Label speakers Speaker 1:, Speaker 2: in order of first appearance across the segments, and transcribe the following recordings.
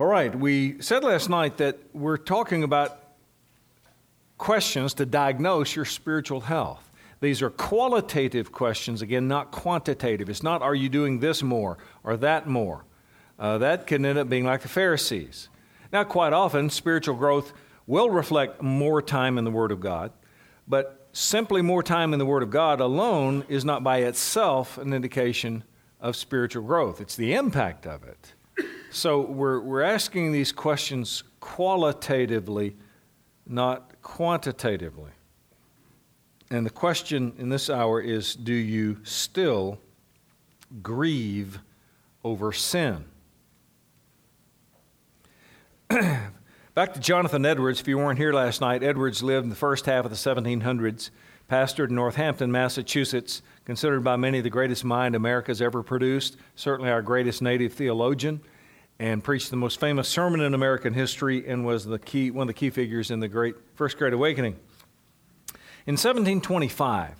Speaker 1: All right, we said last night that we're talking about questions to diagnose your spiritual health. These are qualitative questions, again, not quantitative. It's not, are you doing this more or that more? Uh, that can end up being like the Pharisees. Now, quite often, spiritual growth will reflect more time in the Word of God, but simply more time in the Word of God alone is not by itself an indication of spiritual growth. It's the impact of it. So we're, we're asking these questions qualitatively, not quantitatively. And the question in this hour is Do you still grieve over sin? Back to Jonathan Edwards. If you weren't here last night, Edwards lived in the first half of the 1700s, pastored in Northampton, Massachusetts, considered by many the greatest mind America's ever produced, certainly our greatest native theologian and preached the most famous sermon in American history and was the key, one of the key figures in the great First Great Awakening. In 1725,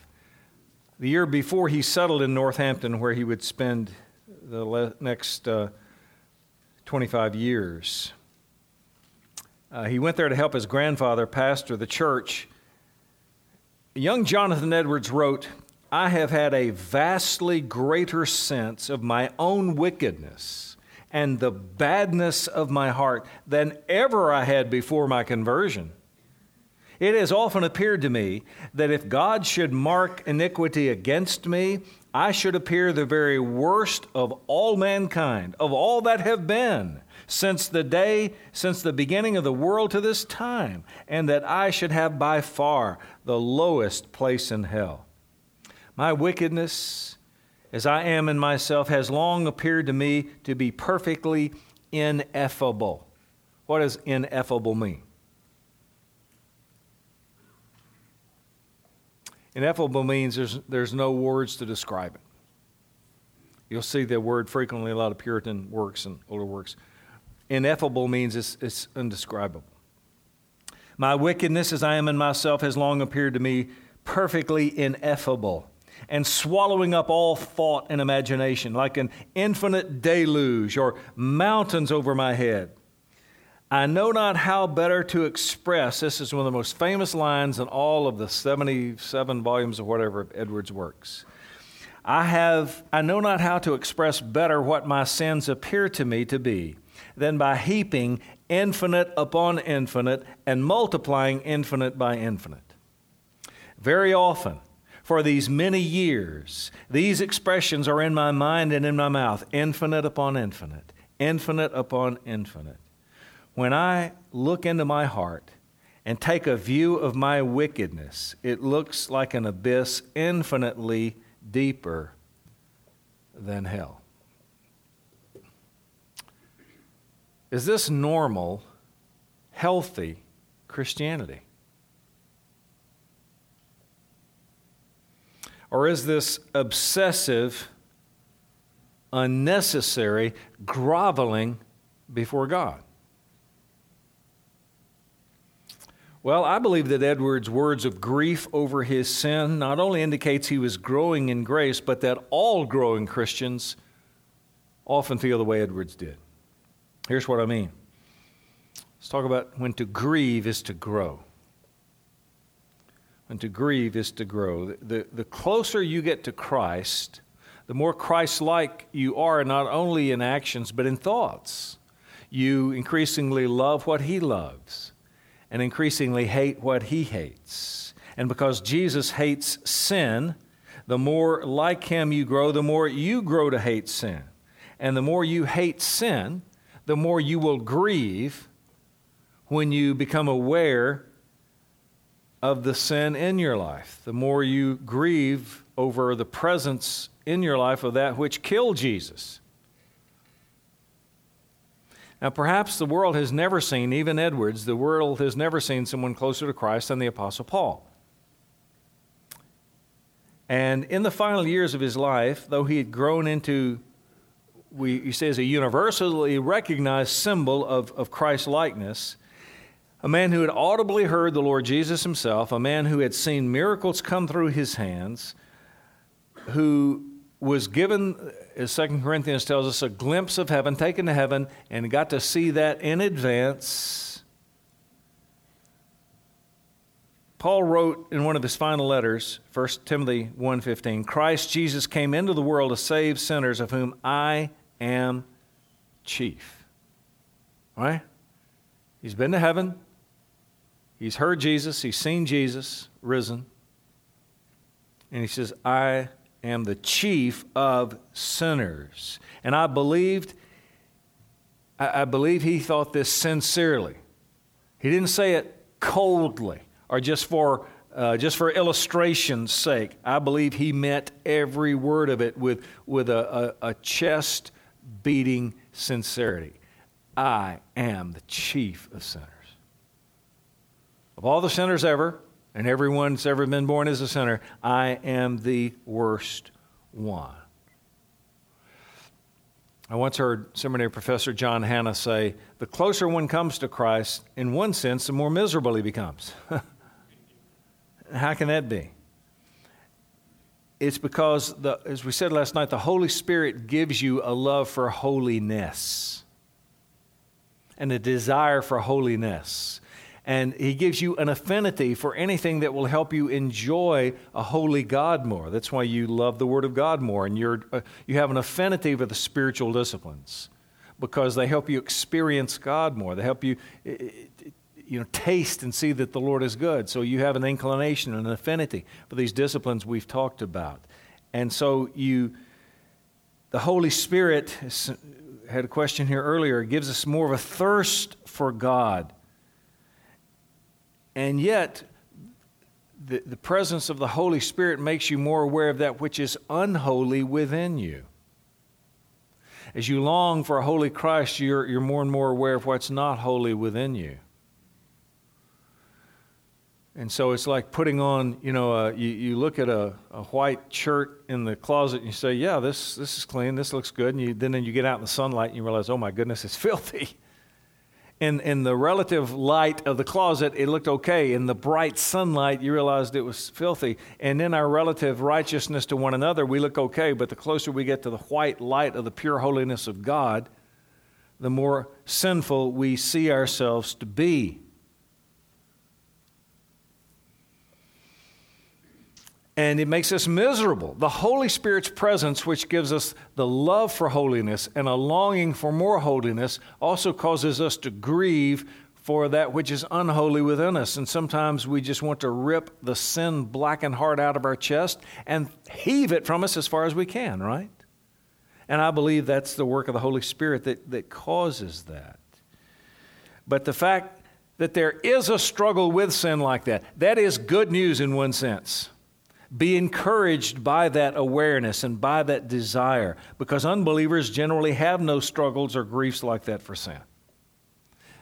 Speaker 1: the year before he settled in Northampton, where he would spend the le- next uh, 25 years, uh, he went there to help his grandfather pastor the church. Young Jonathan Edwards wrote, I have had a vastly greater sense of my own wickedness and the badness of my heart than ever I had before my conversion. It has often appeared to me that if God should mark iniquity against me, I should appear the very worst of all mankind, of all that have been, since the day, since the beginning of the world to this time, and that I should have by far the lowest place in hell. My wickedness as I am in myself, has long appeared to me to be perfectly ineffable. What does ineffable mean? Ineffable means there's, there's no words to describe it. You'll see the word frequently a lot of Puritan works and older works. Ineffable means it's, it's indescribable. My wickedness, as I am in myself, has long appeared to me perfectly ineffable and swallowing up all thought and imagination, like an infinite deluge or mountains over my head. I know not how better to express. This is one of the most famous lines in all of the 77 volumes of whatever of Edwards' works. I have I know not how to express better what my sins appear to me to be than by heaping infinite upon infinite and multiplying infinite by infinite. Very often for these many years. These expressions are in my mind and in my mouth infinite upon infinite, infinite upon infinite. When I look into my heart and take a view of my wickedness, it looks like an abyss infinitely deeper than hell. Is this normal, healthy Christianity? Or is this obsessive, unnecessary groveling before God? Well, I believe that Edward's words of grief over his sin not only indicates he was growing in grace, but that all growing Christians often feel the way Edwards did. Here's what I mean. Let's talk about when to grieve is to grow and to grieve is to grow. The, the closer you get to Christ, the more Christ like you are, not only in actions, but in thoughts. You increasingly love what He loves and increasingly hate what He hates. And because Jesus hates sin, the more like Him you grow, the more you grow to hate sin. And the more you hate sin, the more you will grieve when you become aware of the sin in your life, the more you grieve over the presence in your life of that which killed Jesus. Now, perhaps the world has never seen, even Edwards, the world has never seen someone closer to Christ than the Apostle Paul. And in the final years of his life, though he had grown into, we, he says, a universally recognized symbol of, of Christ's likeness, a man who had audibly heard the Lord Jesus himself, a man who had seen miracles come through his hands, who was given, as Second Corinthians tells us, a glimpse of heaven, taken to heaven, and got to see that in advance. Paul wrote in one of his final letters, 1 Timothy 1:15, Christ Jesus came into the world to save sinners of whom I am chief. Right? He's been to heaven. He's heard Jesus, he's seen Jesus risen. And he says, I am the chief of sinners. And I believed, I, believe he thought this sincerely. He didn't say it coldly or just for, uh, just for illustration's sake. I believe he meant every word of it with, with a, a, a chest beating sincerity. I am the chief of sinners. Of all the sinners ever, and everyone that's ever been born is a sinner, I am the worst one. I once heard seminary professor John Hannah say, The closer one comes to Christ, in one sense, the more miserable he becomes. How can that be? It's because, the, as we said last night, the Holy Spirit gives you a love for holiness and a desire for holiness and he gives you an affinity for anything that will help you enjoy a holy God more. That's why you love the Word of God more, and you're, uh, you have an affinity for the spiritual disciplines because they help you experience God more. They help you, you know, taste and see that the Lord is good. So you have an inclination and an affinity for these disciplines we've talked about, and so you, the Holy Spirit had a question here earlier. Gives us more of a thirst for God and yet, the, the presence of the Holy Spirit makes you more aware of that which is unholy within you. As you long for a holy Christ, you're, you're more and more aware of what's not holy within you. And so it's like putting on, you know, you, you look at a, a white shirt in the closet and you say, yeah, this, this is clean, this looks good. And you, then, then you get out in the sunlight and you realize, oh my goodness, it's filthy in, in the relative light of the closet, it looked okay. In the bright sunlight, you realized it was filthy. And in our relative righteousness to one another, we look okay. But the closer we get to the white light of the pure holiness of God, the more sinful we see ourselves to be. And it makes us miserable. The Holy Spirit's presence, which gives us the love for holiness and a longing for more holiness, also causes us to grieve for that which is unholy within us. And sometimes we just want to rip the sin blackened heart out of our chest and heave it from us as far as we can, right? And I believe that's the work of the Holy Spirit that, that causes that. But the fact that there is a struggle with sin like that, that is good news in one sense. Be encouraged by that awareness and by that desire because unbelievers generally have no struggles or griefs like that for sin.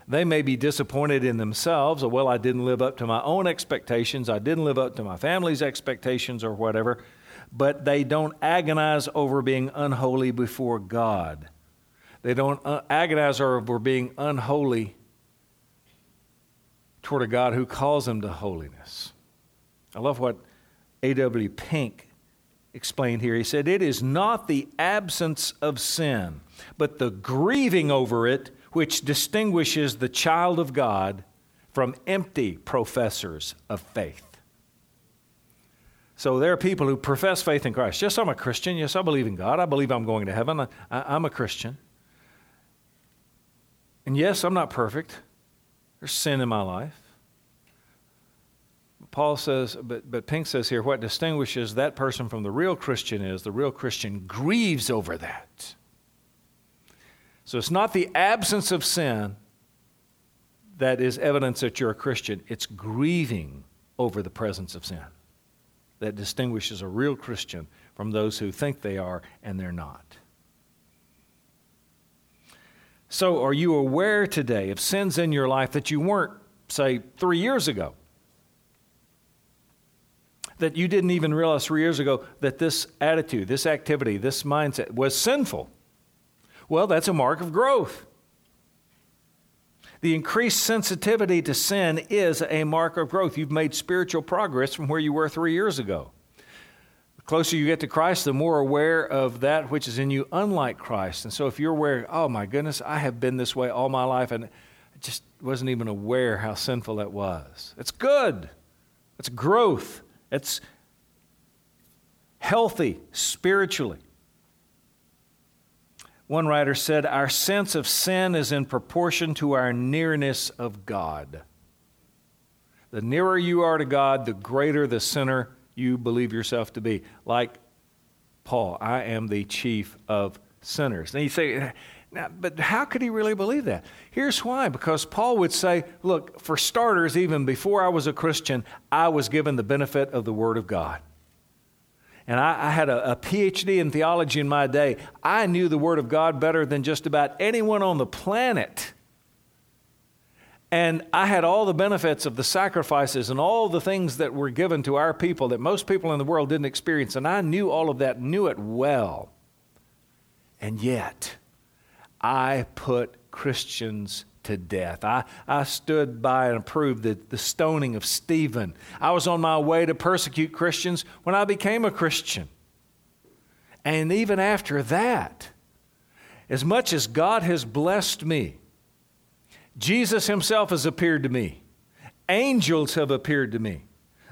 Speaker 1: They may be disappointed in themselves, or, well, I didn't live up to my own expectations, I didn't live up to my family's expectations, or whatever, but they don't agonize over being unholy before God. They don't uh, agonize over being unholy toward a God who calls them to holiness. I love what A.W. Pink explained here. He said, It is not the absence of sin, but the grieving over it which distinguishes the child of God from empty professors of faith. So there are people who profess faith in Christ. Yes, I'm a Christian. Yes, I believe in God. I believe I'm going to heaven. I, am a Christian. And yes, I'm not perfect. There's sin in my life. Paul says, but, but Pink says here, what distinguishes that person from the real Christian is the real Christian grieves over that. So it's not the absence of sin that is evidence that you're a Christian, it's grieving over the presence of sin that distinguishes a real Christian from those who think they are and they're not. So, are you aware today of sins in your life that you weren't, say, three years ago? That you didn't even realize three years ago that this attitude, this activity, this mindset was sinful. Well, that's a mark of growth. The increased sensitivity to sin is a mark of growth. You've made spiritual progress from where you were three years ago. The closer you get to Christ, the more aware of that which is in you, unlike Christ. And so if you're aware, oh my goodness, I have been this way all my life, and I just wasn't even aware how sinful that was. It's good. It's growth. It's healthy spiritually. One writer said, Our sense of sin is in proportion to our nearness of God. The nearer you are to God, the greater the sinner you believe yourself to be. Like Paul, I am the chief of sinners. And you say, now, but how could he really believe that? Here's why because Paul would say, look, for starters, even before I was a Christian, I was given the benefit of the Word of God. And I, I had a, a PhD in theology in my day. I knew the Word of God better than just about anyone on the planet. And I had all the benefits of the sacrifices and all the things that were given to our people that most people in the world didn't experience. And I knew all of that, knew it well. And yet, I put Christians to death. I, I stood by and approved the, the stoning of Stephen. I was on my way to persecute Christians when I became a Christian. And even after that, as much as God has blessed me, Jesus himself has appeared to me. Angels have appeared to me.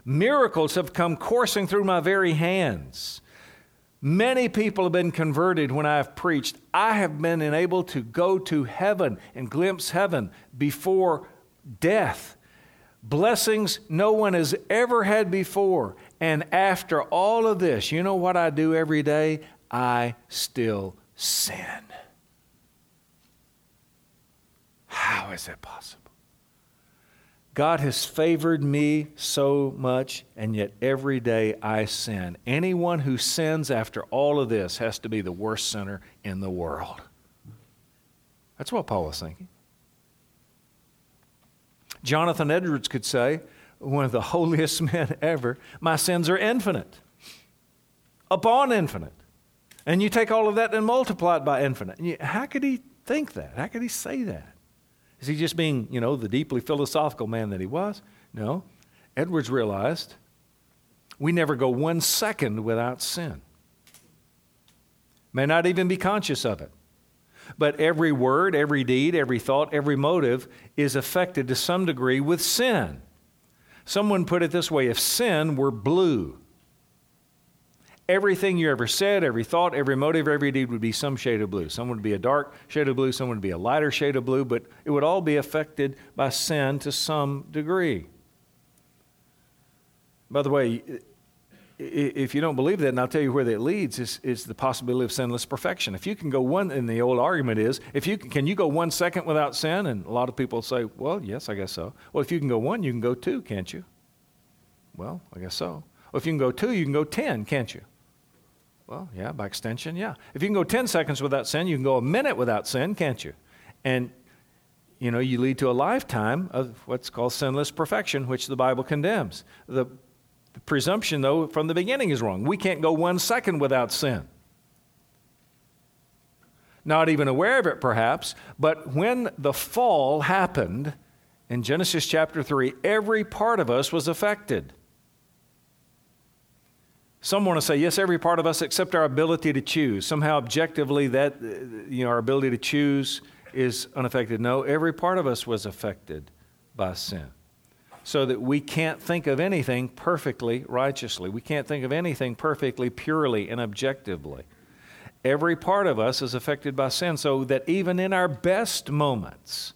Speaker 1: Miracles have come coursing through my very hands. Many people have been converted when I have preached. I have been enabled to go to heaven and glimpse heaven before death. Blessings no one has ever had before. And after all of this, you know what I do every day? I still sin. How is that possible? God has favored me so much, and yet every day I sin. Anyone who sins after all of this has to be the worst sinner in the world. That's what Paul was thinking. Jonathan Edwards could say, one of the holiest men ever, my sins are infinite, upon infinite. And you take all of that and multiply it by infinite. How could he think that? How could he say that? Is he just being, you know, the deeply philosophical man that he was? No. Edwards realized we never go one second without sin. May not even be conscious of it. But every word, every deed, every thought, every motive is affected to some degree with sin. Someone put it this way if sin were blue, everything you ever said, every thought, every motive, every deed would be some shade of blue. Some would be a dark shade of blue, some would be a lighter shade of blue, but it would all be affected by sin to some degree. By the way, if you don't believe that, and I'll tell you where that leads, is, is the possibility of sinless perfection. If you can go one, and the old argument is, if you can, can you go one second without sin? And a lot of people say, well, yes, I guess so. Well, if you can go one, you can go two, can't you? Well, I guess so. Well, if you can go two, you can go ten, can't you? Well, yeah, by extension, yeah. If you can go 10 seconds without sin, you can go a minute without sin, can't you? And, you know, you lead to a lifetime of what's called sinless perfection, which the Bible condemns. The, presumption, though, from the beginning is wrong. We can't go one second without sin. Not even aware of it, perhaps, but when the fall happened in Genesis chapter 3, every part of us was affected. Some want to say, yes, every part of us except our ability to choose. Somehow, objectively, that, uh, you know, our ability to choose is unaffected. No, every part of us was affected by sin. So that we can't think of anything perfectly righteously. We can't think of anything perfectly purely and objectively. Every part of us is affected by sin, so that even in our best moments,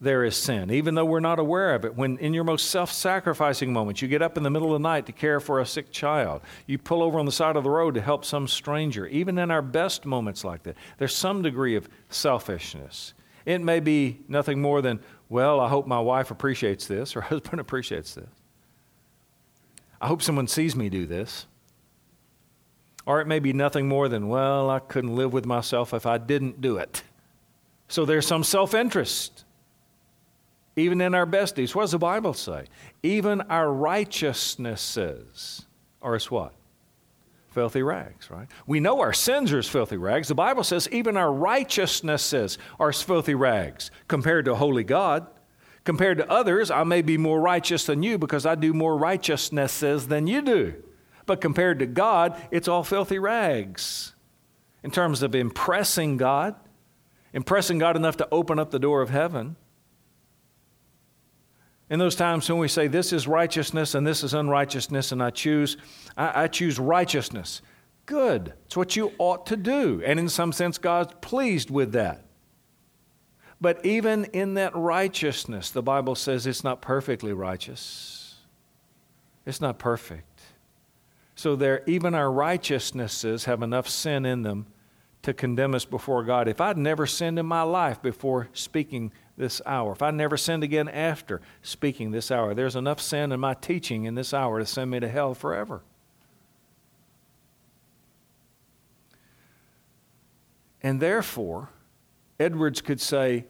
Speaker 1: there is sin, even though we're not aware of it. When in your most self sacrificing moments, you get up in the middle of the night to care for a sick child, you pull over on the side of the road to help some stranger, even in our best moments like that, there's some degree of selfishness. It may be nothing more than, well, I hope my wife appreciates this or husband appreciates this. I hope someone sees me do this. Or it may be nothing more than, well, I couldn't live with myself if I didn't do it. So there's some self interest even in our best deeds. What does the Bible say? Even our righteousnesses are as what? Filthy rags, right? We know our sins are as filthy rags. The Bible says even our righteousnesses are as filthy rags compared to holy God. Compared to others, I may be more righteous than you because I do more righteousnesses than you do. But compared to God, it's all filthy rags. In terms of impressing God, impressing God enough to open up the door of heaven. In those times when we say this is righteousness and this is unrighteousness, and I choose, I, I choose righteousness. Good. It's what you ought to do. And in some sense, God's pleased with that. But even in that righteousness, the Bible says it's not perfectly righteous. It's not perfect. So there, even our righteousnesses have enough sin in them to condemn us before God. If I'd never sinned in my life before speaking this hour, if I never sinned again after speaking this hour, there's enough sin in my teaching in this hour to send me to hell forever. And therefore, Edwards could say,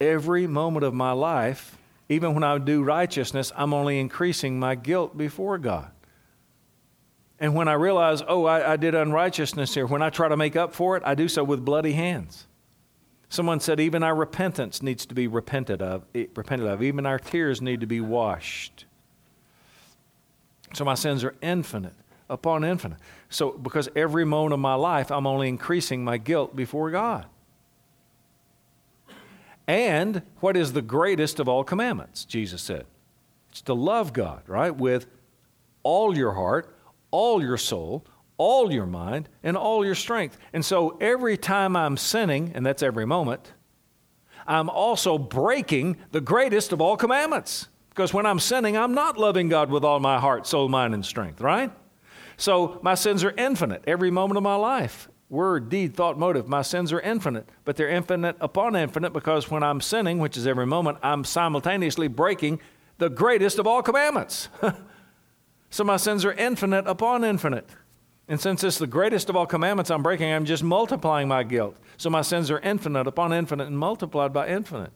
Speaker 1: every moment of my life, even when I do righteousness, I'm only increasing my guilt before God. And when I realize, oh, I, I, did unrighteousness here, when I try to make up for it, I do so with bloody hands. Someone said, even our repentance needs to be repented of, eh, repented of. Even our tears need to be washed. So my sins are infinite upon infinite. So, because every moment of my life, I'm only increasing my guilt before God. And what is the greatest of all commandments? Jesus said. It's to love God, right? With all your heart, all your soul, all your mind, and all your strength. And so every time I'm sinning, and that's every moment, I'm also breaking the greatest of all commandments. Because when I'm sinning, I'm not loving God with all my heart, soul, mind, and strength, right? So my sins are infinite every moment of my life. Word, deed, thought, motive. My sins are infinite, but they're infinite upon infinite because when I'm sinning, which is every moment, I'm simultaneously breaking the greatest of all commandments. So my sins are infinite upon infinite. And since it's the greatest of all commandments I'm breaking, I'm just multiplying my guilt. So my sins are infinite upon infinite and multiplied by infinite.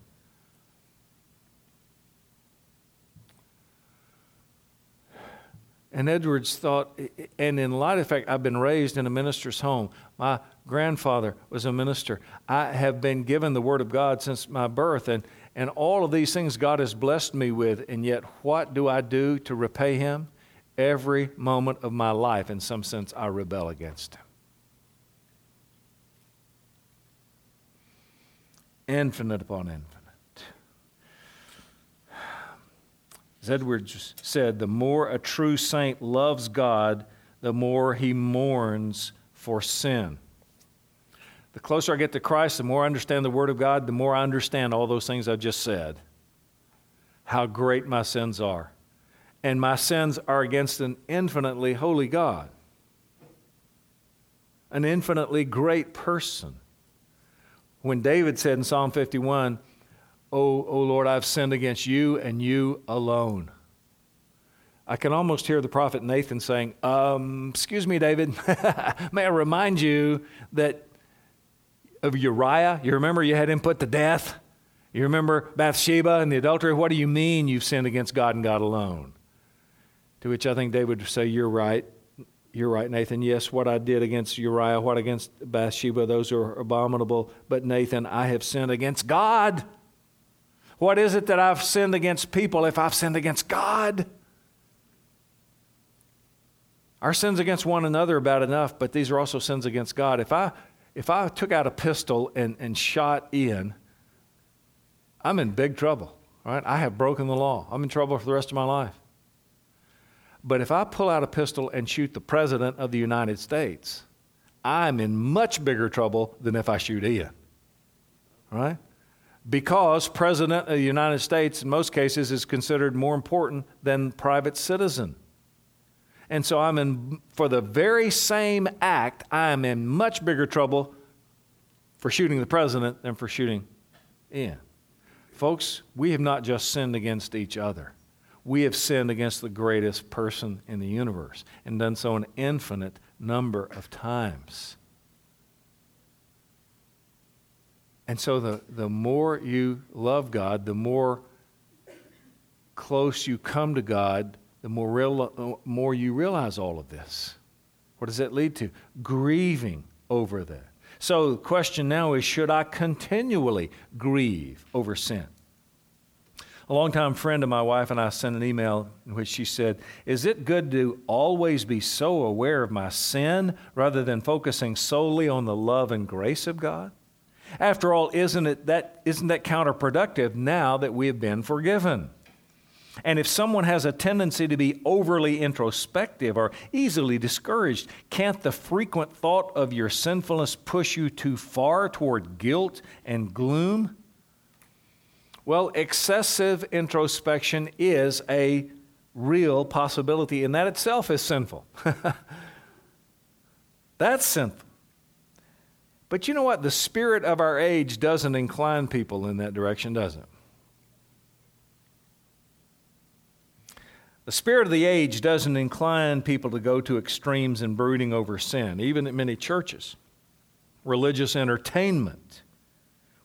Speaker 1: And Edwards thought, and in light of fact, I've been raised in a minister's home. My grandfather was a minister. I have been given the Word of God since my birth, and, and all of these things God has blessed me with. And yet, what do I do to repay Him? Every moment of my life, in some sense, I rebel against Him. Infinite upon infinite. As Edwards said, the more a true saint loves God, the more he mourns for sin. The closer I get to Christ, the more I understand the Word of God, the more I understand all those things I've just said. How great my sins are and my sins are against an infinitely holy God, an infinitely great person. When David said in Psalm 51, Oh, oh Lord, I've sinned against you and you alone. I can almost hear the prophet Nathan saying, um, Excuse me, David, may I remind you that of Uriah? You remember you had him put to death? You remember Bathsheba and the adultery? What do you mean you've sinned against God and God alone? To which I think they would say, You're right. You're right, Nathan. Yes, what I did against Uriah, what against Bathsheba, those are abominable. But Nathan, I have sinned against God. What is it that I've sinned against people if I've sinned against God? Our sins against one another are bad enough, but these are also sins against God. If I, if I took out a pistol and, and shot Ian, I'm in big trouble, right? I have broken the law. I'm in trouble for the rest of my life. But if I pull out a pistol and shoot the President of the United States, I'm in much bigger trouble than if I shoot Ian. Right? Because President of the United States, in most cases, is considered more important than private citizen. And so I'm in, for the very same act, I am in much bigger trouble for shooting the president than for shooting Ian. Folks, we have not just sinned against each other we have sinned against the greatest person in the universe and done so an infinite number of times. And so, the, the more you love God, the more close you come to God, the more, real, more you realize all of this. What does that lead to? Grieving over that. So, the question now is should I continually grieve over sin? A longtime friend of my wife and I sent an email in which she said, Is it good to always be so aware of my sin rather than focusing solely on the love and grace of God? After all, isn't, it that, isn't that counterproductive now that we have been forgiven? And if someone has a tendency to be overly introspective or easily discouraged, can't the frequent thought of your sinfulness push you too far toward guilt and gloom? Well, excessive introspection is a real possibility, and that itself is sinful. That's sinful. But you know what? The spirit of our age doesn't incline people in that direction, does it? The spirit of the age doesn't incline people to go to extremes in brooding over sin, even at many churches. Religious entertainment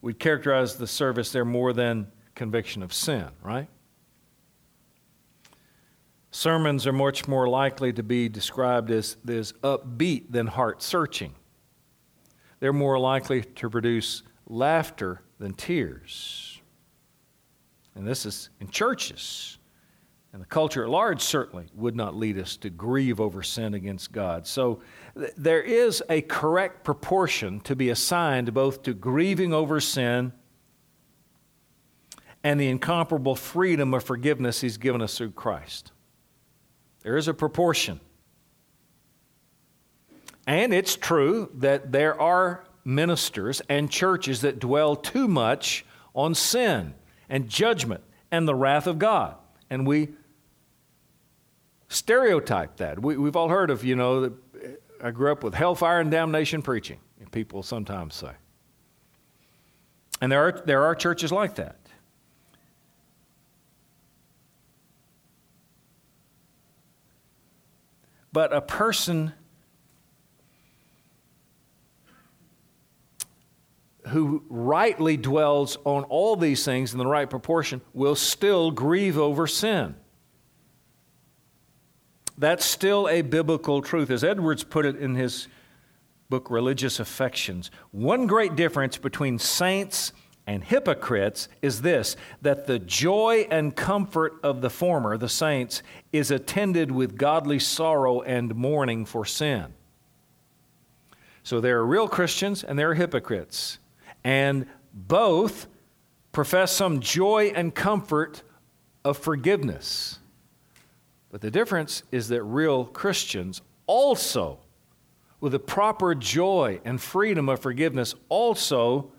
Speaker 1: we characterize the service there more than conviction of sin, right? Sermons are much more likely to be described as, as upbeat than heart searching. They're more likely to produce laughter than tears. And this is in churches. And the culture at large certainly would not lead us to grieve over sin against God. So there is a correct proportion to be assigned both to grieving over sin and the incomparable freedom of forgiveness He's given us through Christ. There is a proportion. And it's true that there are ministers and churches that dwell too much on sin and judgment and the wrath of God. And we stereotype that. We, have all heard of, you know, I grew up with hellfire and damnation preaching, people sometimes say. And there are, there are churches like that. But a person who rightly dwells on all these things in the right proportion will still grieve over sin. That's still a biblical truth. As Edwards put it in his book, Religious Affections, one great difference between saints and hypocrites is this that the joy and comfort of the former, the saints, is attended with godly sorrow and mourning for sin. So there are real Christians and there are hypocrites. And both profess some joy and comfort of forgiveness. But the difference is that real Christians also, with the proper joy and freedom of forgiveness, also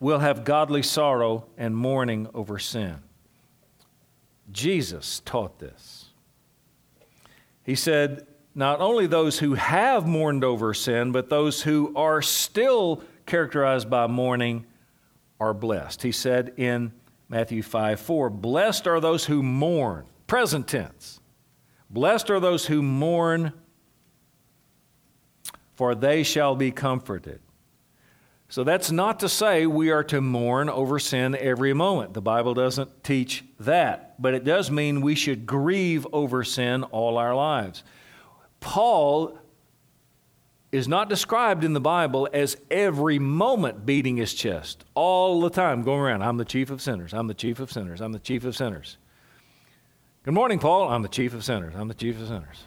Speaker 1: will have godly sorrow and mourning over sin. Jesus taught this. He said, not only those who have mourned over sin, but those who are still characterized by mourning are blessed. He said in Matthew 5 4, Blessed are those who mourn, present tense. Blessed are those who mourn, for they shall be comforted. So that's not to say we are to mourn over sin every moment. The Bible doesn't teach that, but it does mean we should grieve over sin all our lives. Paul is not described in the Bible as every moment beating his chest, all the time going around. I'm the chief of sinners. I'm the chief of sinners. I'm the chief of sinners. Good morning, Paul. I'm the chief of sinners. I'm the chief of sinners.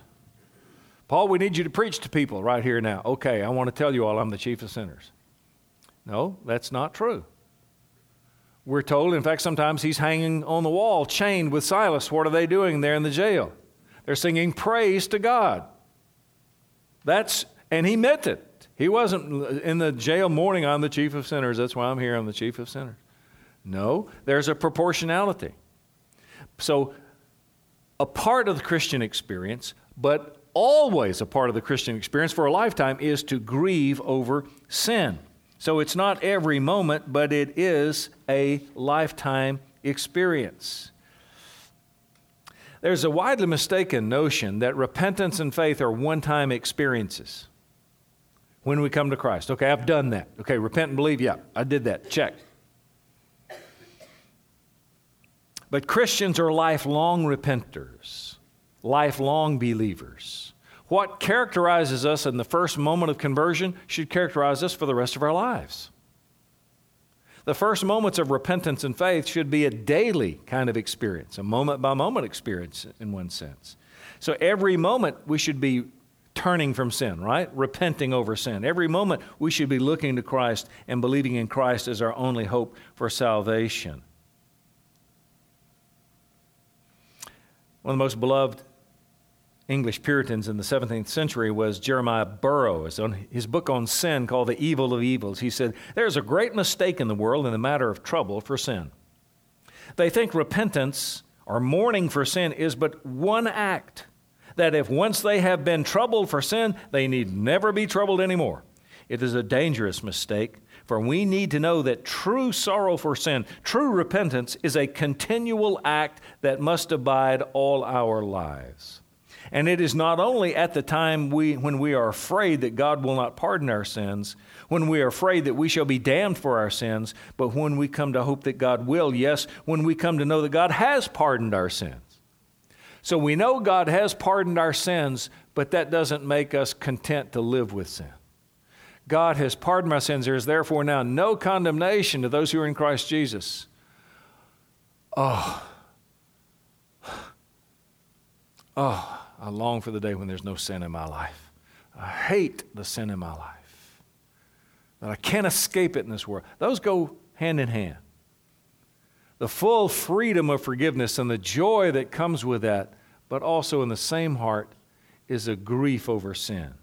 Speaker 1: Paul, we need you to preach to people right here now. Okay, I want to tell you all I'm the chief of sinners. No, that's not true. We're told, in fact, sometimes he's hanging on the wall, chained with Silas. What are they doing there in the jail? They're singing praise to God. That's, and he meant it. He wasn't in the jail mourning, I'm the chief of sinners. That's why I'm here, I'm the chief of sinners. No, there's a proportionality. So a part of the Christian experience, but always a part of the Christian experience for a lifetime is to grieve over sin. So it's not every moment, but it is a lifetime experience. There's a widely mistaken notion that repentance and faith are one time experiences when we come to Christ. Okay, I've done that. Okay, repent and believe. Yeah, I did that. Check. But Christians are lifelong repenters, lifelong believers. What characterizes us in the first moment of conversion should characterize us for the rest of our lives. The first moments of repentance and faith should be a daily kind of experience, a moment by moment experience in one sense. So every moment we should be turning from sin, right? Repenting over sin. Every moment we should be looking to Christ and believing in Christ as our only hope for salvation. One of the most beloved English Puritans in the 17th century was Jeremiah Burroughs. On his book on sin called The Evil of Evils, he said, There's a great mistake in the world in the matter of trouble for sin. They think repentance or mourning for sin is but one act, that if once they have been troubled for sin, they need never be troubled anymore. It is a dangerous mistake, for we need to know that true sorrow for sin, true repentance, is a continual act that must abide all our lives. And it is not only at the time we, when we are afraid that God will not pardon our sins, when we are afraid that we shall be damned for our sins, but when we come to hope that God will, yes, when we come to know that God has pardoned our sins. So we know God has pardoned our sins, but that doesn't make us content to live with sin. God has pardoned my sins. There is therefore now no condemnation to those who are in Christ Jesus. Oh. Oh. I long for the day when there's no sin in my life. I hate the sin in my life. That I can't escape it in this world. Those go hand in hand. The full freedom of forgiveness and the joy that comes with that, but also in the same heart, is a grief over sin.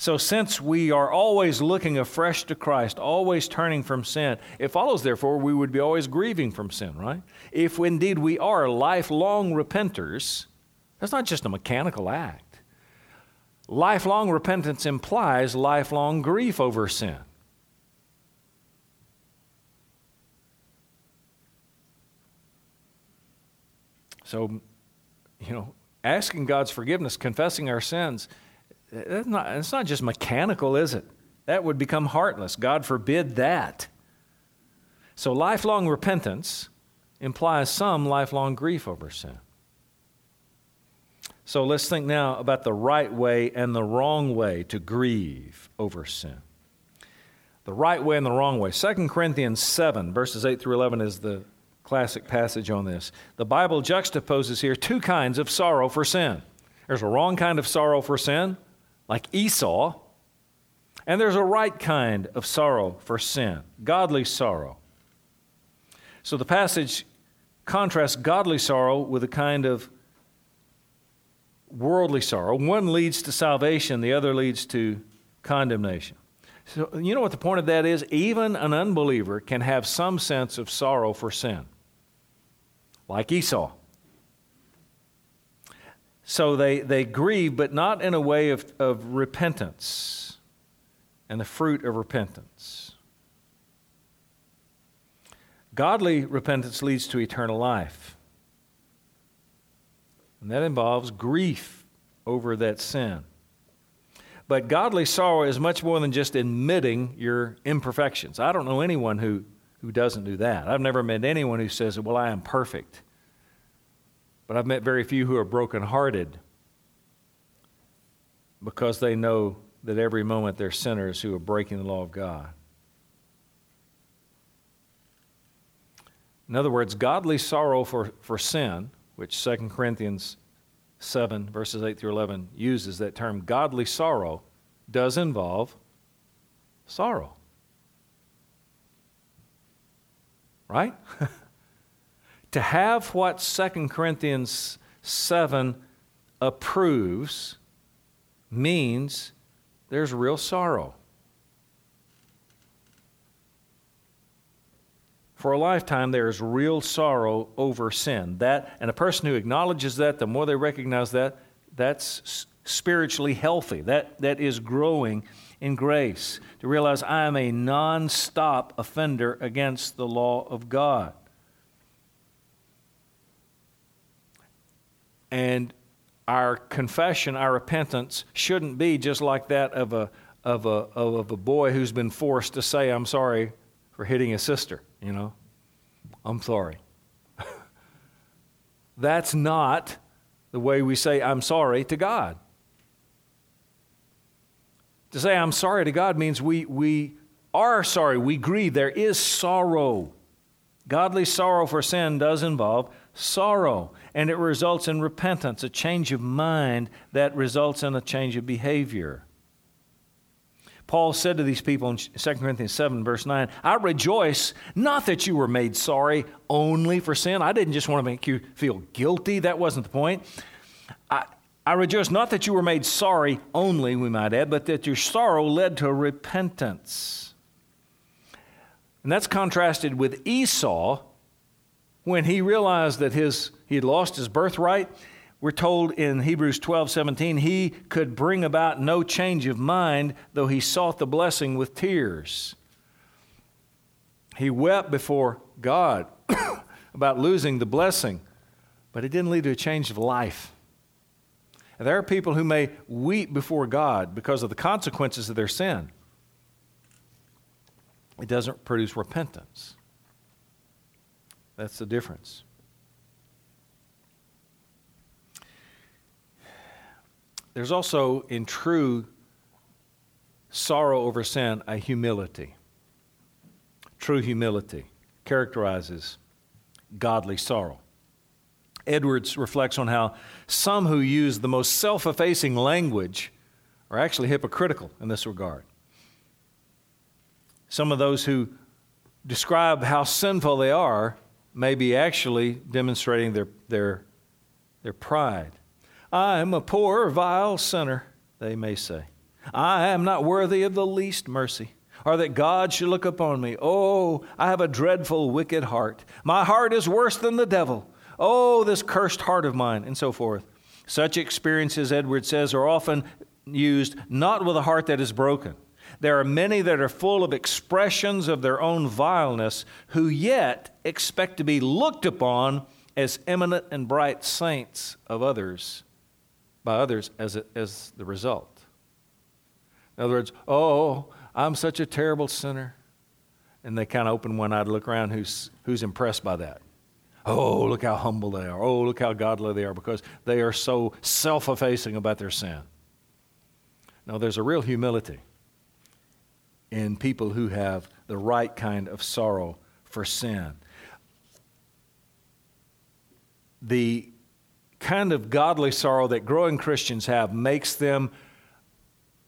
Speaker 1: So, since we are always looking afresh to Christ, always turning from sin, it follows, therefore, we would be always grieving from sin, right? If indeed we are lifelong repenters, that's not just a mechanical act. Lifelong repentance implies lifelong grief over sin. So, you know, asking God's forgiveness, confessing our sins, it's not, it's not just mechanical, is it? That would become heartless. God forbid that. So, lifelong repentance implies some lifelong grief over sin. So, let's think now about the right way and the wrong way to grieve over sin. The right way and the wrong way. 2 Corinthians 7, verses 8 through 11 is the classic passage on this. The Bible juxtaposes here two kinds of sorrow for sin. There's a wrong kind of sorrow for sin, like Esau, and there's a right kind of sorrow for sin, godly sorrow. So the passage contrasts godly sorrow with a kind of worldly sorrow. One leads to salvation, the other leads to condemnation. So, you know what the point of that is? Even an unbeliever can have some sense of sorrow for sin, like Esau. So they, they grieve, but not in a way of, of repentance and the fruit of repentance. Godly repentance leads to eternal life. And that involves grief over that sin. But godly sorrow is much more than just admitting your imperfections. I don't know anyone who, who doesn't do that. I've never met anyone who says, Well, I am perfect. But I've met very few who are brokenhearted because they know that every moment they're sinners who are breaking the law of God. In other words, godly sorrow for, for sin, which 2 Corinthians 7, verses 8 through 11 uses that term, godly sorrow, does involve sorrow. Right? to have what 2 Corinthians 7 approves means there's real sorrow. For a lifetime, there is real sorrow over sin. That, and a person who acknowledges that, the more they recognize that, that's spiritually healthy. That, that is growing in grace. To realize I am a non stop offender against the law of God. And our confession, our repentance, shouldn't be just like that of a, of a, of a boy who's been forced to say, I'm sorry for hitting his sister, you know. I'm sorry. That's not the way we say, I'm sorry to God. To say, I'm sorry to God means we, we are sorry. We grieve. There is sorrow. Godly sorrow for sin does involve sorrow, and it results in repentance, a change of mind that results in a change of behavior. Paul said to these people in 2 Corinthians 7, verse 9, I rejoice not that you were made sorry only for sin. I didn't just want to make you feel guilty. That wasn't the point. I, I rejoice not that you were made sorry only, we might add, but that your sorrow led to repentance. And that's contrasted with Esau when he realized that his, he had lost his birthright. We're told in Hebrews 12 17, he could bring about no change of mind, though he sought the blessing with tears. He wept before God about losing the blessing, but it didn't lead to a change of life. And there are people who may weep before God because of the consequences of their sin. It doesn't produce repentance. That's the difference. There's also, in true sorrow over sin, a humility. True humility characterizes godly sorrow. Edwards reflects on how some who use the most self effacing language are actually hypocritical in this regard. Some of those who describe how sinful they are may be actually demonstrating their, their, their pride. I am a poor, vile sinner, they may say. I am not worthy of the least mercy, or that God should look upon me. Oh, I have a dreadful, wicked heart. My heart is worse than the devil. Oh, this cursed heart of mine, and so forth. Such experiences, Edwards says, are often used not with a heart that is broken. There are many that are full of expressions of their own vileness who yet expect to be looked upon as eminent and bright saints of others, by others as, a, as the result. In other words, oh, I'm such a terrible sinner. And they kind of open one eye to look around who's, who's impressed by that. Oh, look how humble they are. Oh, look how godly they are because they are so self effacing about their sin. Now, there's a real humility in people who have the right kind of sorrow for sin. The kind of godly sorrow that growing Christians have makes them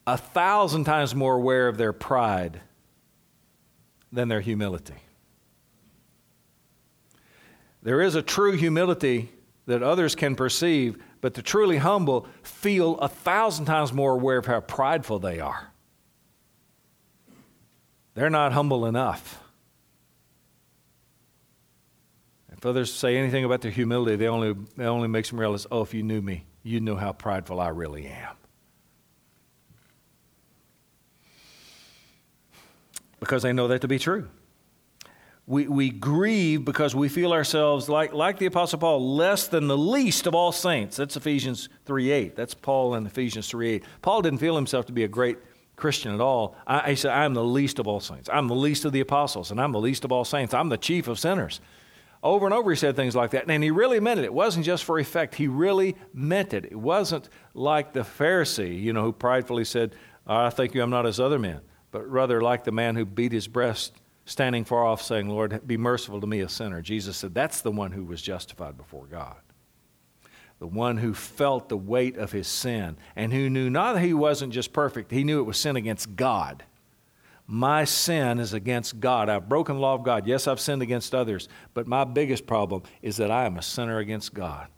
Speaker 1: a thousand times more aware of their pride than their humility. There is a true humility that others can perceive, but the truly humble feel a thousand times more aware of how prideful they are. They're not humble enough. If others say anything about their humility, they only, it only makes them realize, oh, if you knew me, you'd know how prideful I really am. Because they know that to be true we, we grieve because we feel ourselves, like, like the Apostle Paul, less than the least of all saints. That's Ephesians 3 8. That's Paul in Ephesians 3 8. Paul didn't feel himself to be a great Christian at all. I, he said, I'm the least of all saints. I'm the least of the apostles, and I'm the least of all saints. I'm the chief of sinners. Over and over he said things like that. And he really meant it. It wasn't just for effect, he really meant it. It wasn't like the Pharisee, you know, who pridefully said, I thank you, I'm not as other men, but rather like the man who beat his breast standing far off saying, Lord, be merciful to me, a sinner. Jesus said, That's the one who was justified before God. The one who felt the weight of his sin and who knew not that he wasn't just perfect, he knew it was sin against God. My sin is against God. I've broken the law of God. Yes, I've sinned against others, but my biggest problem is that I am a sinner against God.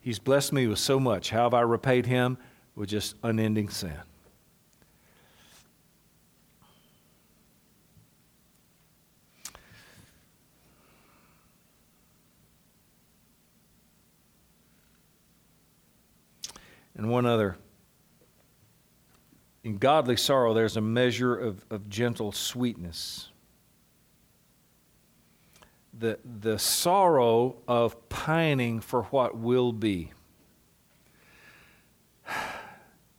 Speaker 1: He's blessed me with so much. How have I repaid him? With just unending sin. and one other. In godly sorrow, there's a measure of, of gentle sweetness. The, the sorrow of pining for what will be.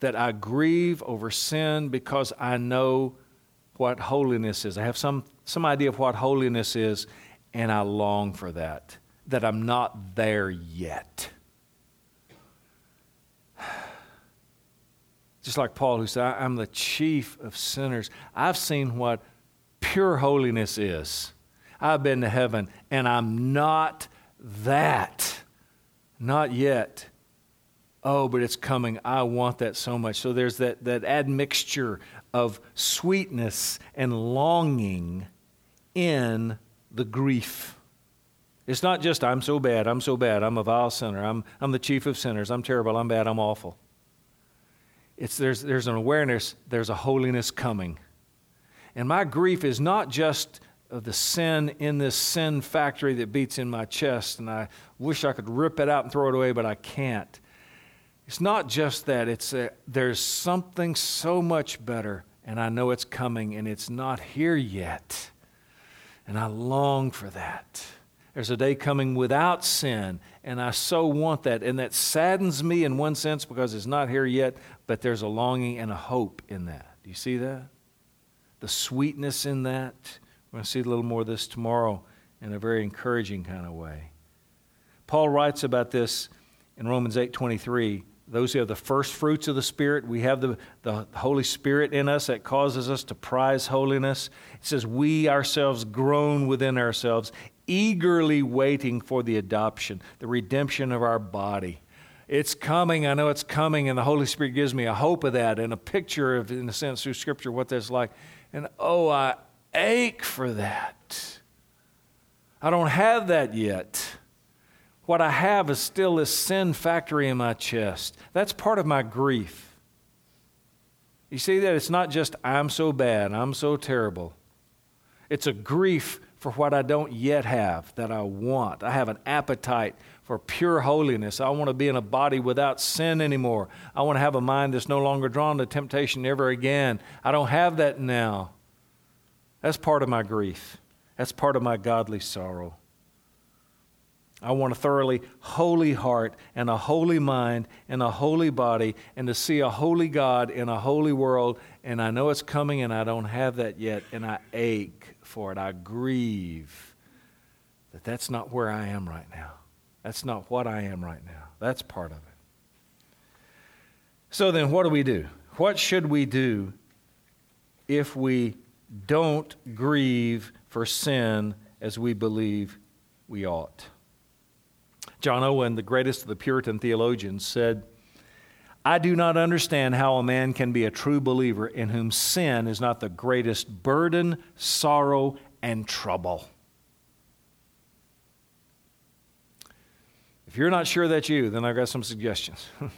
Speaker 1: That I grieve over sin because I know what holiness is. I have some, some idea of what holiness is, and I long for that. That I'm not there yet. Just like Paul, who said, I'm the chief of sinners. I've seen what pure holiness is. I've been to heaven and I'm not that. Not yet. Oh, but it's coming. I want that so much. So there's that, that admixture of sweetness and longing in the grief. It's not just, I'm so bad, I'm so bad, I'm a vile sinner, I'm, I'm the chief of sinners, I'm terrible, I'm bad, I'm awful. It's, there's, there's an awareness, there's a holiness coming. And my grief is not just of the sin in this sin factory that beats in my chest, and I wish I could rip it out and throw it away, but I can't. It's not just that, it's a, there's something so much better, and I know it's coming, and it's not here yet. And I long for that. There's a day coming without sin, and I so want that. And that saddens me in one sense because it's not here yet, but there's a longing and a hope in that. Do you see that? The sweetness in that. We're going to see a little more of this tomorrow in a very encouraging kind of way. Paul writes about this in Romans 8:23. Those who have the first fruits of the Spirit, we have the, the Holy Spirit in us that causes us to prize holiness. It says, We ourselves groan within ourselves, eagerly waiting for the adoption, the redemption of our body. It's coming. I know it's coming, and the Holy Spirit gives me a hope of that and a picture of, in a sense, through Scripture, what that's like. And oh, I ache for that. I don't have that yet. What I have is still this sin factory in my chest. That's part of my grief. You see that? It's not just, I'm so bad, I'm so terrible. It's a grief for what I don't yet have that I want. I have an appetite for pure holiness. I want to be in a body without sin anymore. I want to have a mind that's no longer drawn to temptation ever again. I don't have that now. That's part of my grief. That's part of my godly sorrow. I want a thoroughly holy heart and a holy mind and a holy body and to see a holy God in a holy world. And I know it's coming and I don't have that yet. And I ache for it. I grieve that that's not where I am right now. That's not what I am right now. That's part of it. So then, what do we do? What should we do if we don't grieve for sin as we believe we ought? John Owen, the greatest of the Puritan theologians, said, I do not understand how a man can be a true believer in whom sin is not the greatest burden, sorrow, and trouble. If you're not sure that's you, then I've got some suggestions.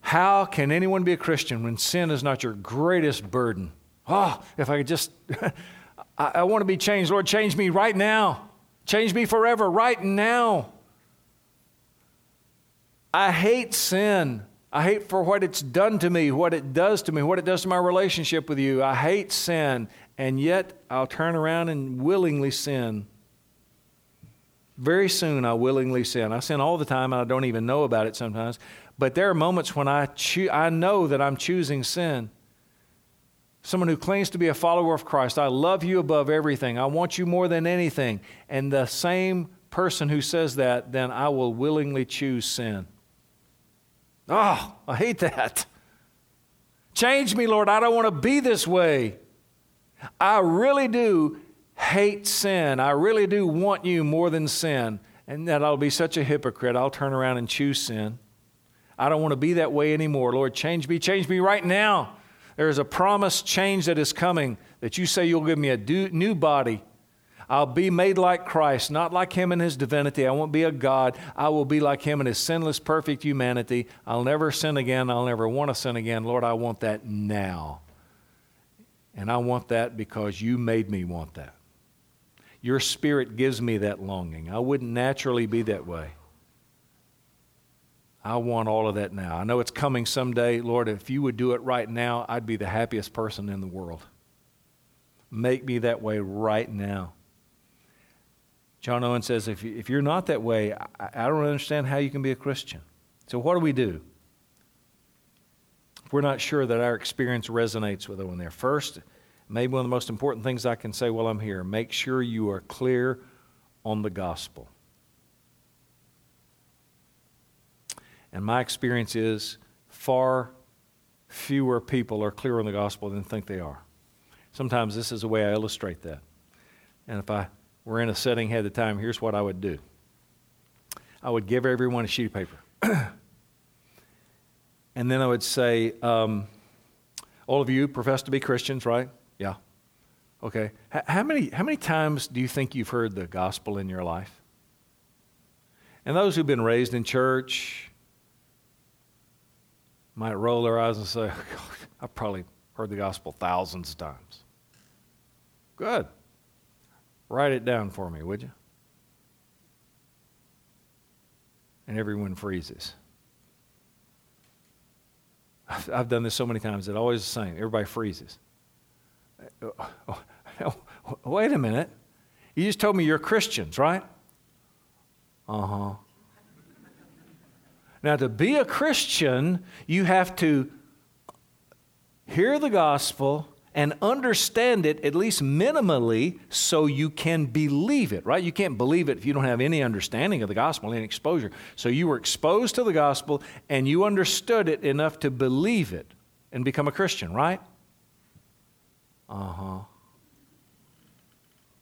Speaker 1: how can anyone be a Christian when sin is not your greatest burden? Oh, if I could just, I, I want to be changed. Lord, change me right now. Change me forever, right now. I hate sin. I hate for what it's done to me, what it does to me, what it does to my relationship with you. I hate sin, and yet I'll turn around and willingly sin. Very soon I willingly sin. I sin all the time and I don't even know about it sometimes. But there are moments when I, I know that I'm choosing sin. Someone who claims to be a follower of Christ, I love you above everything. I want you more than anything. And the same person who says that, then I will willingly choose sin. Oh, I hate that. Change me, Lord. I don't want to be this way. I really do hate sin. I really do want you more than sin. And that I'll be such a hypocrite. I'll turn around and choose sin. I don't want to be that way anymore. Lord, change me. Change me right now. There is a promised change that is coming that you say you'll give me a new body I'll be made like Christ, not like him in his divinity. I won't be a God. I will be like him in his sinless, perfect humanity. I'll never sin again. I'll never want to sin again. Lord, I want that now. And I want that because you made me want that. Your spirit gives me that longing. I wouldn't naturally be that way. I want all of that now. I know it's coming someday. Lord, if you would do it right now, I'd be the happiest person in the world. Make me that way right now. John Owen says, if, if you're not that way, I, I don't understand how you can be a Christian. So, what do we do? If we're not sure that our experience resonates with one there. First, maybe one of the most important things I can say while I'm here make sure you are clear on the gospel. And my experience is far fewer people are clear on the gospel than think they are. Sometimes this is the way I illustrate that. And if I were in a setting had the time, here's what I would do I would give everyone a sheet of paper. and then I would say, um, all of you profess to be Christians, right? Yeah. Okay. H- how, many, how many times do you think you've heard the gospel in your life? And those who've been raised in church might roll their eyes and say, I've probably heard the gospel thousands of times. Good. Write it down for me, would you? And everyone freezes. I've done this so many times, it's always the same. Everybody freezes. Wait a minute. You just told me you're Christians, right? Uh huh. Now, to be a Christian, you have to hear the gospel and understand it at least minimally so you can believe it, right? You can't believe it if you don't have any understanding of the gospel, any exposure. So you were exposed to the gospel and you understood it enough to believe it and become a Christian, right? Uh huh.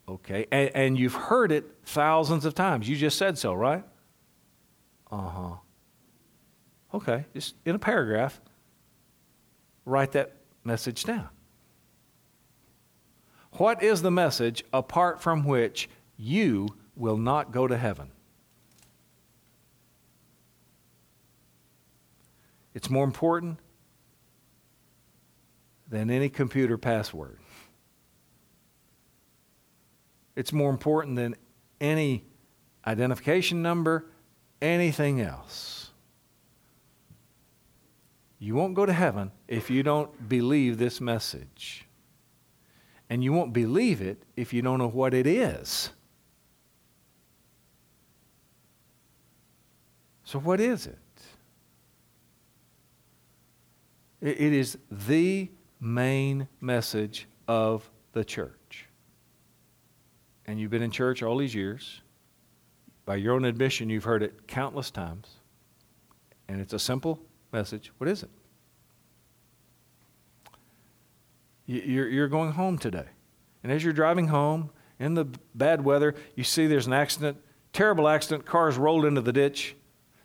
Speaker 1: Okay. And, and, you've heard it thousands of times. You just said so, right? Uh huh. Okay. Just in a paragraph, write that message down. What is the message apart from which you will not go to heaven? It's more important than any computer password. It's more important than any identification number, anything else. You won't go to heaven if you don't believe this message. And you won't believe it if you don't know what it is. So, what is it? It is the main message of the church. And you've been in church all these years. By your own admission, you've heard it countless times. And it's a simple message. What is it? You're, you're going home today. And as you're driving home in the bad weather, you see there's an accident, terrible accident, cars rolled into the ditch.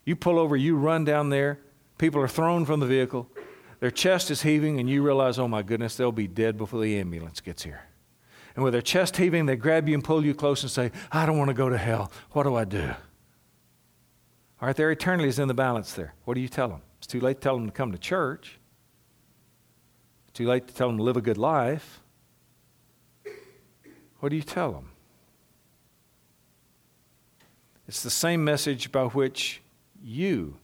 Speaker 1: You pull over, you run down there, people are thrown from the vehicle, their chest is heaving, and you realize, oh my goodness, they'll be dead before the ambulance gets here. And with their chest heaving, they grab you and pull you close and say, I don't want to go to hell. What do I do? All right, their eternity is in the balance there. What do you tell them? It's too late to tell them to come to church. Too late to tell them to live a good life. What do you tell them? It's the same message by which you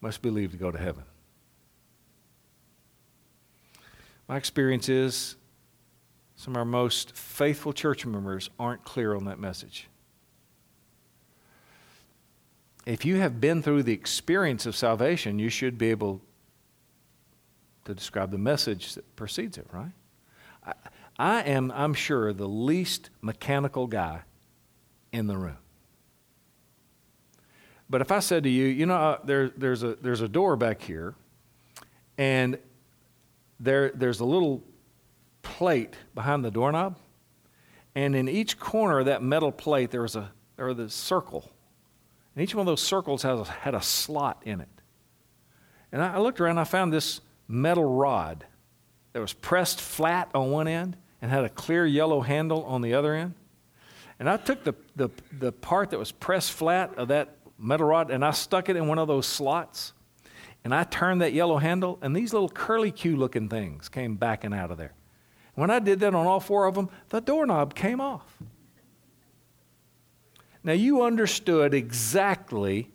Speaker 1: must believe to go to heaven. My experience is some of our most faithful church members aren't clear on that message. If you have been through the experience of salvation, you should be able to describe the message that precedes it, right? I, I am, I'm sure, the least mechanical guy in the room. But if I said to you, you know, uh, there, there's, a, there's a door back here, and there, there's a little plate behind the doorknob, and in each corner of that metal plate, there was a, there was a circle. And each one of those circles has, had a slot in it. And I, I looked around, I found this metal rod that was pressed flat on one end and had a clear yellow handle on the other end. And I took the, the, the part that was pressed flat of that metal rod and I stuck it in one of those slots. And I turned that yellow handle, and these little curly Q looking things came backing out of there. When I did that on all four of them, the doorknob came off. Now, you understood exactly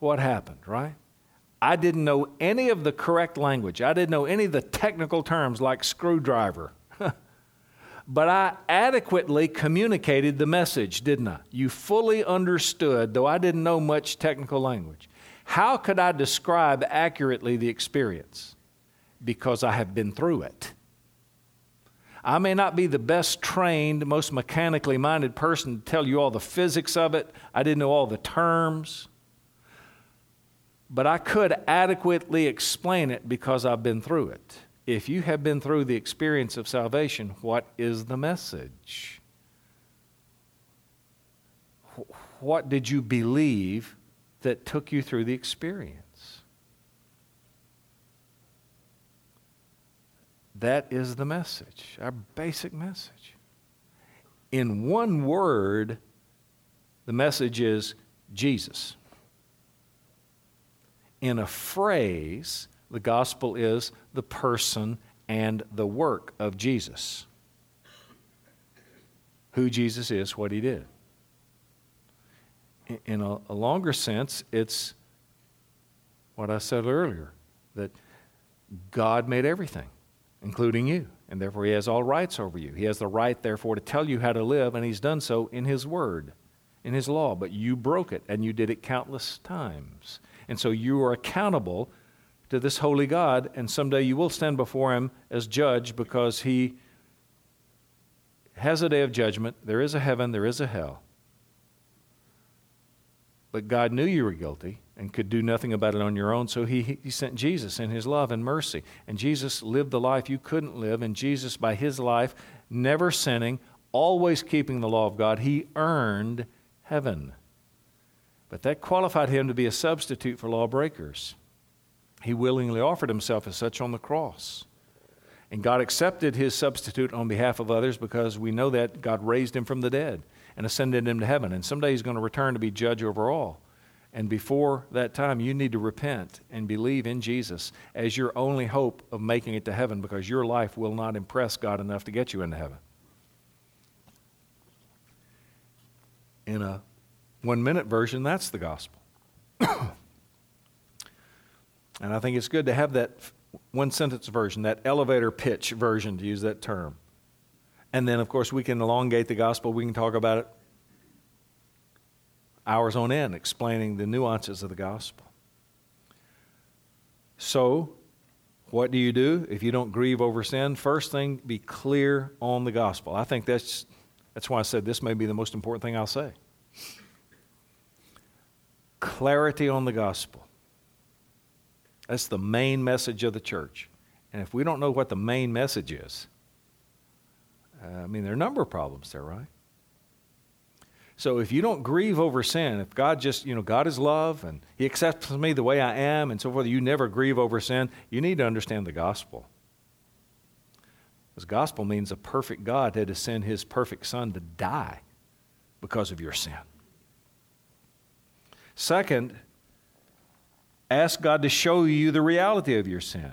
Speaker 1: what happened, right? I didn't know any of the correct language. I didn't know any of the technical terms like screwdriver. but I adequately communicated the message, didn't I? You fully understood, though I didn't know much technical language. How could I describe accurately the experience? Because I have been through it. I may not be the best trained, most mechanically minded person to tell you all the physics of it. I didn't know all the terms. But I could adequately explain it because I've been through it. If you have been through the experience of salvation, what is the message? What did you believe that took you through the experience? That is the message, our basic message. In one word, the message is Jesus. In a phrase, the gospel is the person and the work of Jesus. Who Jesus is, what he did. In a, a longer sense, it's what I said earlier that God made everything, including you, and therefore He has all rights over you. He has the right, therefore, to tell you how to live, and He's done so in His Word, in His law. But you broke it, and you did it countless times. And so you are accountable to this holy God, and someday you will stand before Him as judge because He has a day of judgment. There is a heaven, there is a hell. But God knew you were guilty and could do nothing about it on your own, so he, he sent Jesus in His love and mercy. And Jesus lived the life you couldn't live, and Jesus, by His life, never sinning, always keeping the law of God, He earned heaven. But that qualified Him to be a substitute for lawbreakers. He willingly offered himself as such on the cross. And God accepted his substitute on behalf of others because we know that God raised him from the dead and ascended him to heaven. And someday he's going to return to be judge over all. And before that time, you need to repent and believe in Jesus as your only hope of making it to heaven because your life will not impress God enough to get you into heaven. In a one minute version, that's the gospel. And I think it's good to have that one sentence version, that elevator pitch version, to use that term. And then, of course, we can elongate the gospel. We can talk about it hours on end, explaining the nuances of the gospel. So, what do you do if you don't grieve over sin? First thing, be clear on the gospel. I think that's, that's why I said this may be the most important thing I'll say. Clarity on the gospel. That's the main message of the church. And if we don't know what the main message is, uh, I mean, there are a number of problems there, right? So if you don't grieve over sin, if God just, you know, God is love and He accepts me the way I am and so forth, you never grieve over sin, you need to understand the gospel. Because gospel means a perfect God had to send His perfect Son to die because of your sin. Second, Ask God to show you the reality of your sin.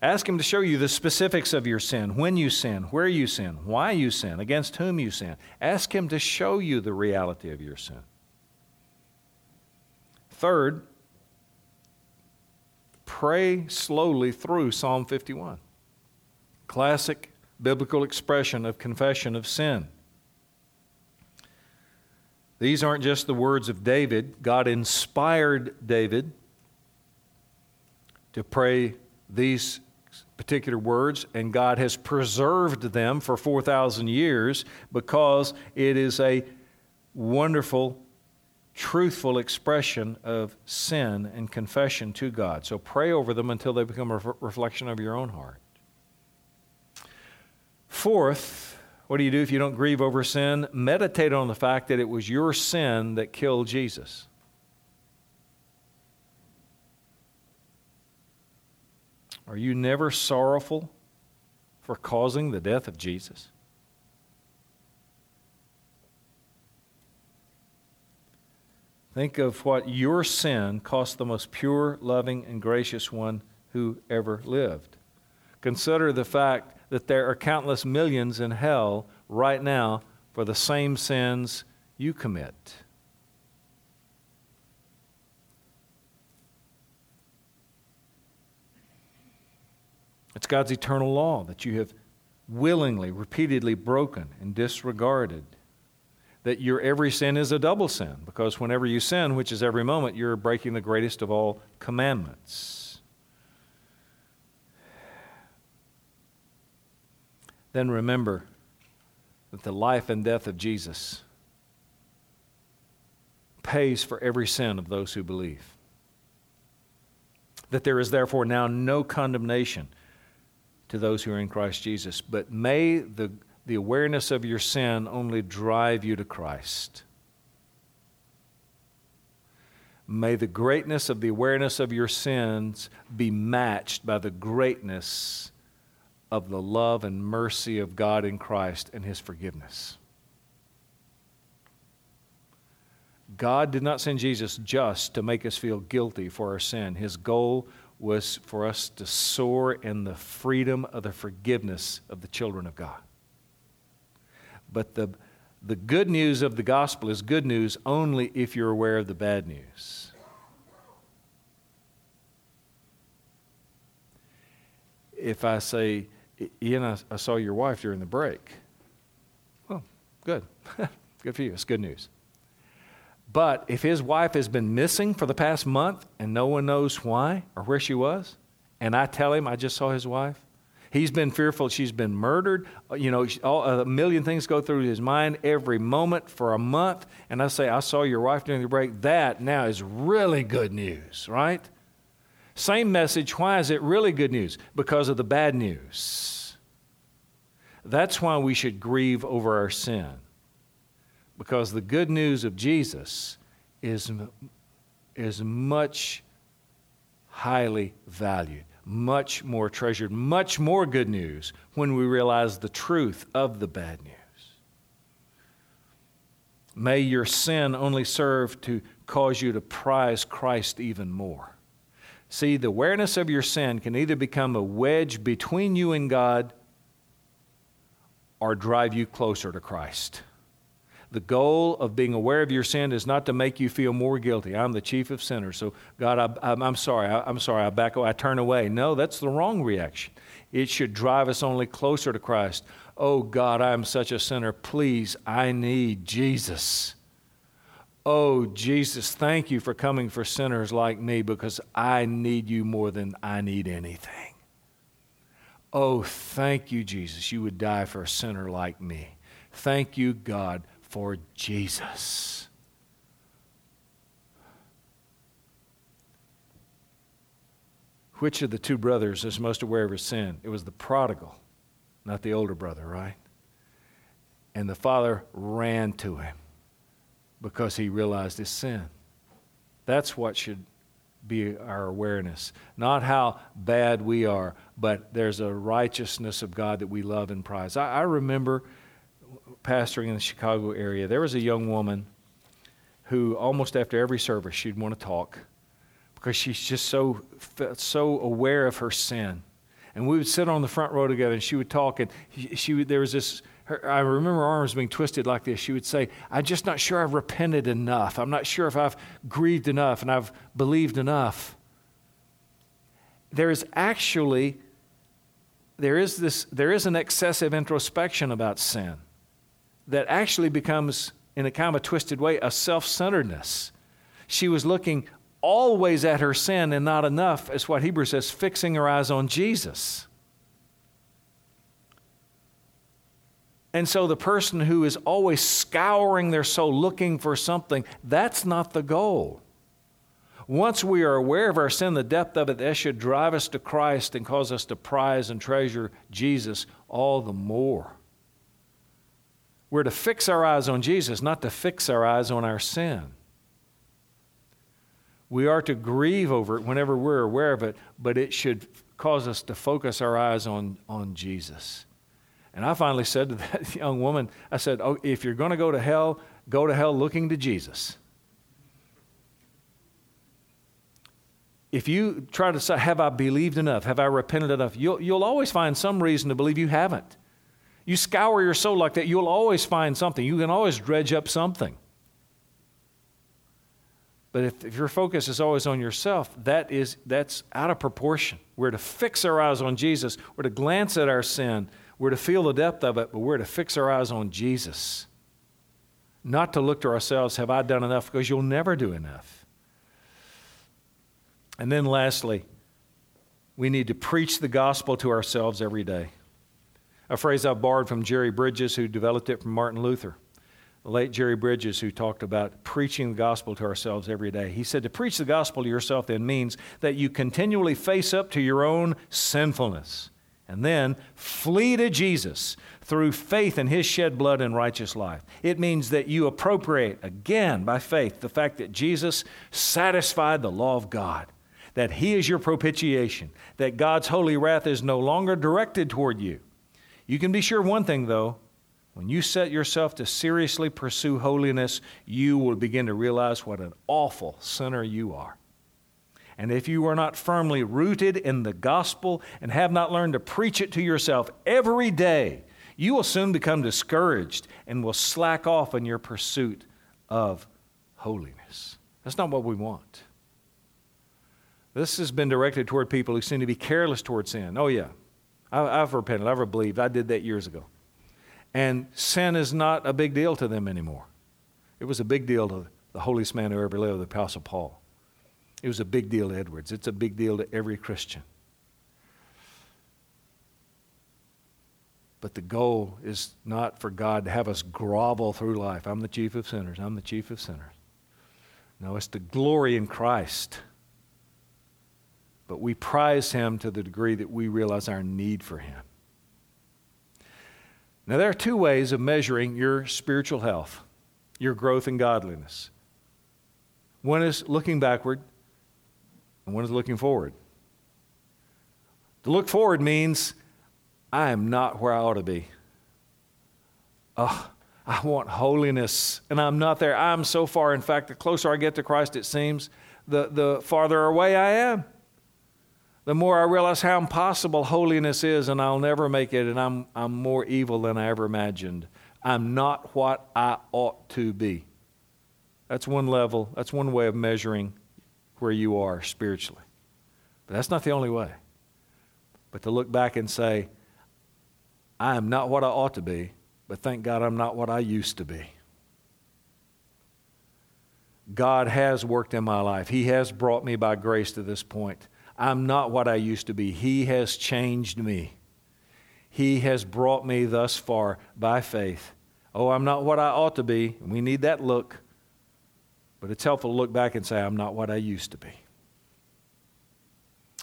Speaker 1: Ask Him to show you the specifics of your sin, when you sin, where you sin, why you sin, against whom you sin. Ask Him to show you the reality of your sin. Third, pray slowly through Psalm 51. Classic biblical expression of confession of sin. These aren't just the words of David. God inspired David to pray these particular words, and God has preserved them for 4,000 years because it is a wonderful, truthful expression of sin and confession to God. So pray over them until they become a reflection of your own heart. Fourth, what do you do if you don't grieve over sin? Meditate on the fact that it was your sin that killed Jesus. Are you never sorrowful for causing the death of Jesus? Think of what your sin cost the most pure, loving, and gracious one who ever lived. Consider the fact that there are countless millions in hell right now for the same sins you commit. It's God's eternal law that you have willingly, repeatedly broken and disregarded. That your every sin is a double sin, because whenever you sin, which is every moment, you're breaking the greatest of all commandments. Then remember that the life and death of Jesus pays for every sin of those who believe. that there is therefore now no condemnation to those who are in Christ Jesus. But may the, the awareness of your sin only drive you to Christ. May the greatness of the awareness of your sins be matched by the greatness of the love and mercy of God in Christ and His forgiveness. God did not send Jesus just to make us feel guilty for our sin. His goal was for us to soar in the freedom of the forgiveness of the children of God. But the, the good news of the gospel is good news only if you're aware of the bad news. If I say, Ian, I, I saw your wife during the break. Well, good. good for you. It's good news. But if his wife has been missing for the past month and no one knows why or where she was, and I tell him I just saw his wife, he's been fearful she's been murdered. Uh, you know, all, a million things go through his mind every moment for a month. And I say, I saw your wife during the break. That now is really good news, right? Same message. Why is it really good news? Because of the bad news. That's why we should grieve over our sin because the good news of Jesus is, is much highly valued, much more treasured, much more good news when we realize the truth of the bad news. May your sin only serve to cause you to prize Christ even more. See, the awareness of your sin can either become a wedge between you and God or drive you closer to Christ. The goal of being aware of your sin is not to make you feel more guilty. I'm the chief of sinners. So, God, I, am sorry. I, am sorry. I back away. I turn away. No, that's the wrong reaction. It should drive us only closer to Christ. Oh, God, I am such a sinner. Please, I need Jesus. Oh, Jesus, thank you for coming for sinners like me because I need you more than I need anything. Oh, thank you, Jesus. You would die for a sinner like me. Thank you, God, for Jesus. Which of the two brothers is most aware of his sin? It was the prodigal, not the older brother, right? And the father ran to him because he realized his sin. That's what should be our awareness. Not how bad we are, but there's a righteousness of God that we love and prize. I, I remember pastoring in the Chicago area, there was a young woman who almost after every service she'd want to talk because she's just so so aware of her sin. And we would sit on the front row together, and she would talk, and she would, there was this. Her, I remember her arms being twisted like this. She would say, "I'm just not sure I've repented enough. I'm not sure if I've grieved enough and I've believed enough." There is actually there is this there is an excessive introspection about sin that actually becomes, in a kind of a twisted way, a self centeredness. She was looking always at her sin and not enough, as what Hebrews says, fixing her eyes on Jesus. And so the person who is always scouring their soul looking for something, that's not the goal. Once we are aware of our sin, the depth of it, that should drive us to Christ and cause us to prize and treasure Jesus all the more. We're to fix our eyes on Jesus, not to fix our eyes on our sin. We are to grieve over it whenever we're aware of it, but it should cause us to focus our eyes on, on Jesus. And I finally said to that young woman, I said, oh, if you're going to go to hell, go to hell looking to Jesus. If you try to say, Have I believed enough? Have I repented enough? You'll, you'll always find some reason to believe you haven't. You scour your soul like that, you'll always find something. You can always dredge up something. But if, if, your focus is always on yourself, that is, that's out of proportion. We're to fix our eyes on Jesus. We're to glance at our sin. We're to feel the depth of it, but we're to fix our eyes on Jesus. Not to look to ourselves, have I done enough? Because you'll never do enough. And then lastly, we need to preach the gospel to ourselves every day a phrase I borrowed from Jerry Bridges, who developed it from Martin Luther. the late Jerry Bridges, who talked about preaching the gospel to ourselves every day. He said to preach the gospel to yourself then means that you continually face up to your own sinfulness and then flee to Jesus through faith in his shed blood and righteous life. It means that you appropriate again by faith the fact that Jesus satisfied the law of God, that he is your propitiation, that God's holy wrath is no longer directed toward you. You can be sure one thing, though when you set yourself to seriously pursue holiness, you will begin to realize what an awful sinner you are. And if you are not firmly rooted in the gospel and have not learned to preach it to yourself every day, you will soon become discouraged and will slack off in your pursuit of holiness. That's not what we want. This has been directed toward people who seem to be careless toward sin. Oh, yeah. I've repented. I've believed. I did that years ago. And sin is not a big deal to them anymore. It was a big deal to the holiest man who ever lived, the Apostle Paul. It was a big deal to Edwards. It's a big deal to every Christian. But the goal is not for God to have us grovel through life. I'm the chief of sinners. I'm the chief of sinners. No, it's to glory in Christ. But we prize Him to the degree that we realize our need for Him. Now, there are two ways of measuring your spiritual health, your growth in godliness. One is looking backward, and looking forward. To look forward means I am not where I ought to be. Oh, I want holiness, and I'm not there. I'm so far. In fact, the closer I get to Christ, it seems, the, the farther away I am the more I realize how impossible holiness is, and I'll never make it, and I'm, I'm more evil than I ever imagined. I'm not what I ought to be. That's one level, that's one way of measuring where you are spiritually. But that's not the only way. But to look back and say, I am not what I ought to be, but thank God I'm not what I used to be. God has worked in my life. He has brought me by grace to this point. I'm not what I used to be. He has changed me. He has brought me thus far by faith. Oh, I'm not what I ought to be. We need that look. But it's helpful to look back and say, I'm not what I used to be.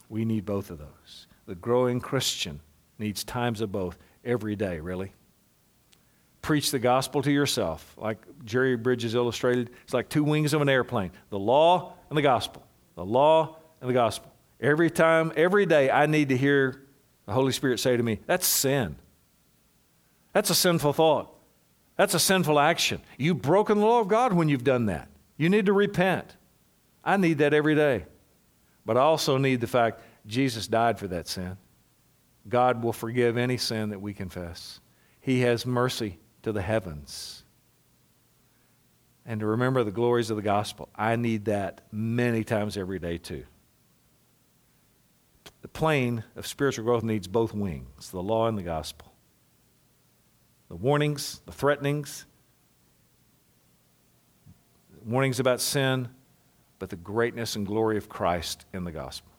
Speaker 1: We need both of those. The growing Christian needs times of both every day, really. Preach the gospel to yourself. Like Jerry Bridges illustrated, it's like two wings of an airplane the law and the gospel. The law and the gospel. Every time, every day, I need to hear the Holy Spirit say to me, That's sin. That's a sinful thought. That's a sinful action. You've broken the law of God when you've done that. You need to repent. I need that every day. But I also need the fact Jesus died for that sin. God will forgive any sin that we confess. He has mercy to the heavens. And to remember the glories of the gospel, I need that many times every day too. The plane of spiritual growth needs both wings the law and the gospel. The warnings, the threatenings, warnings about sin, but the greatness and glory of Christ in the gospel.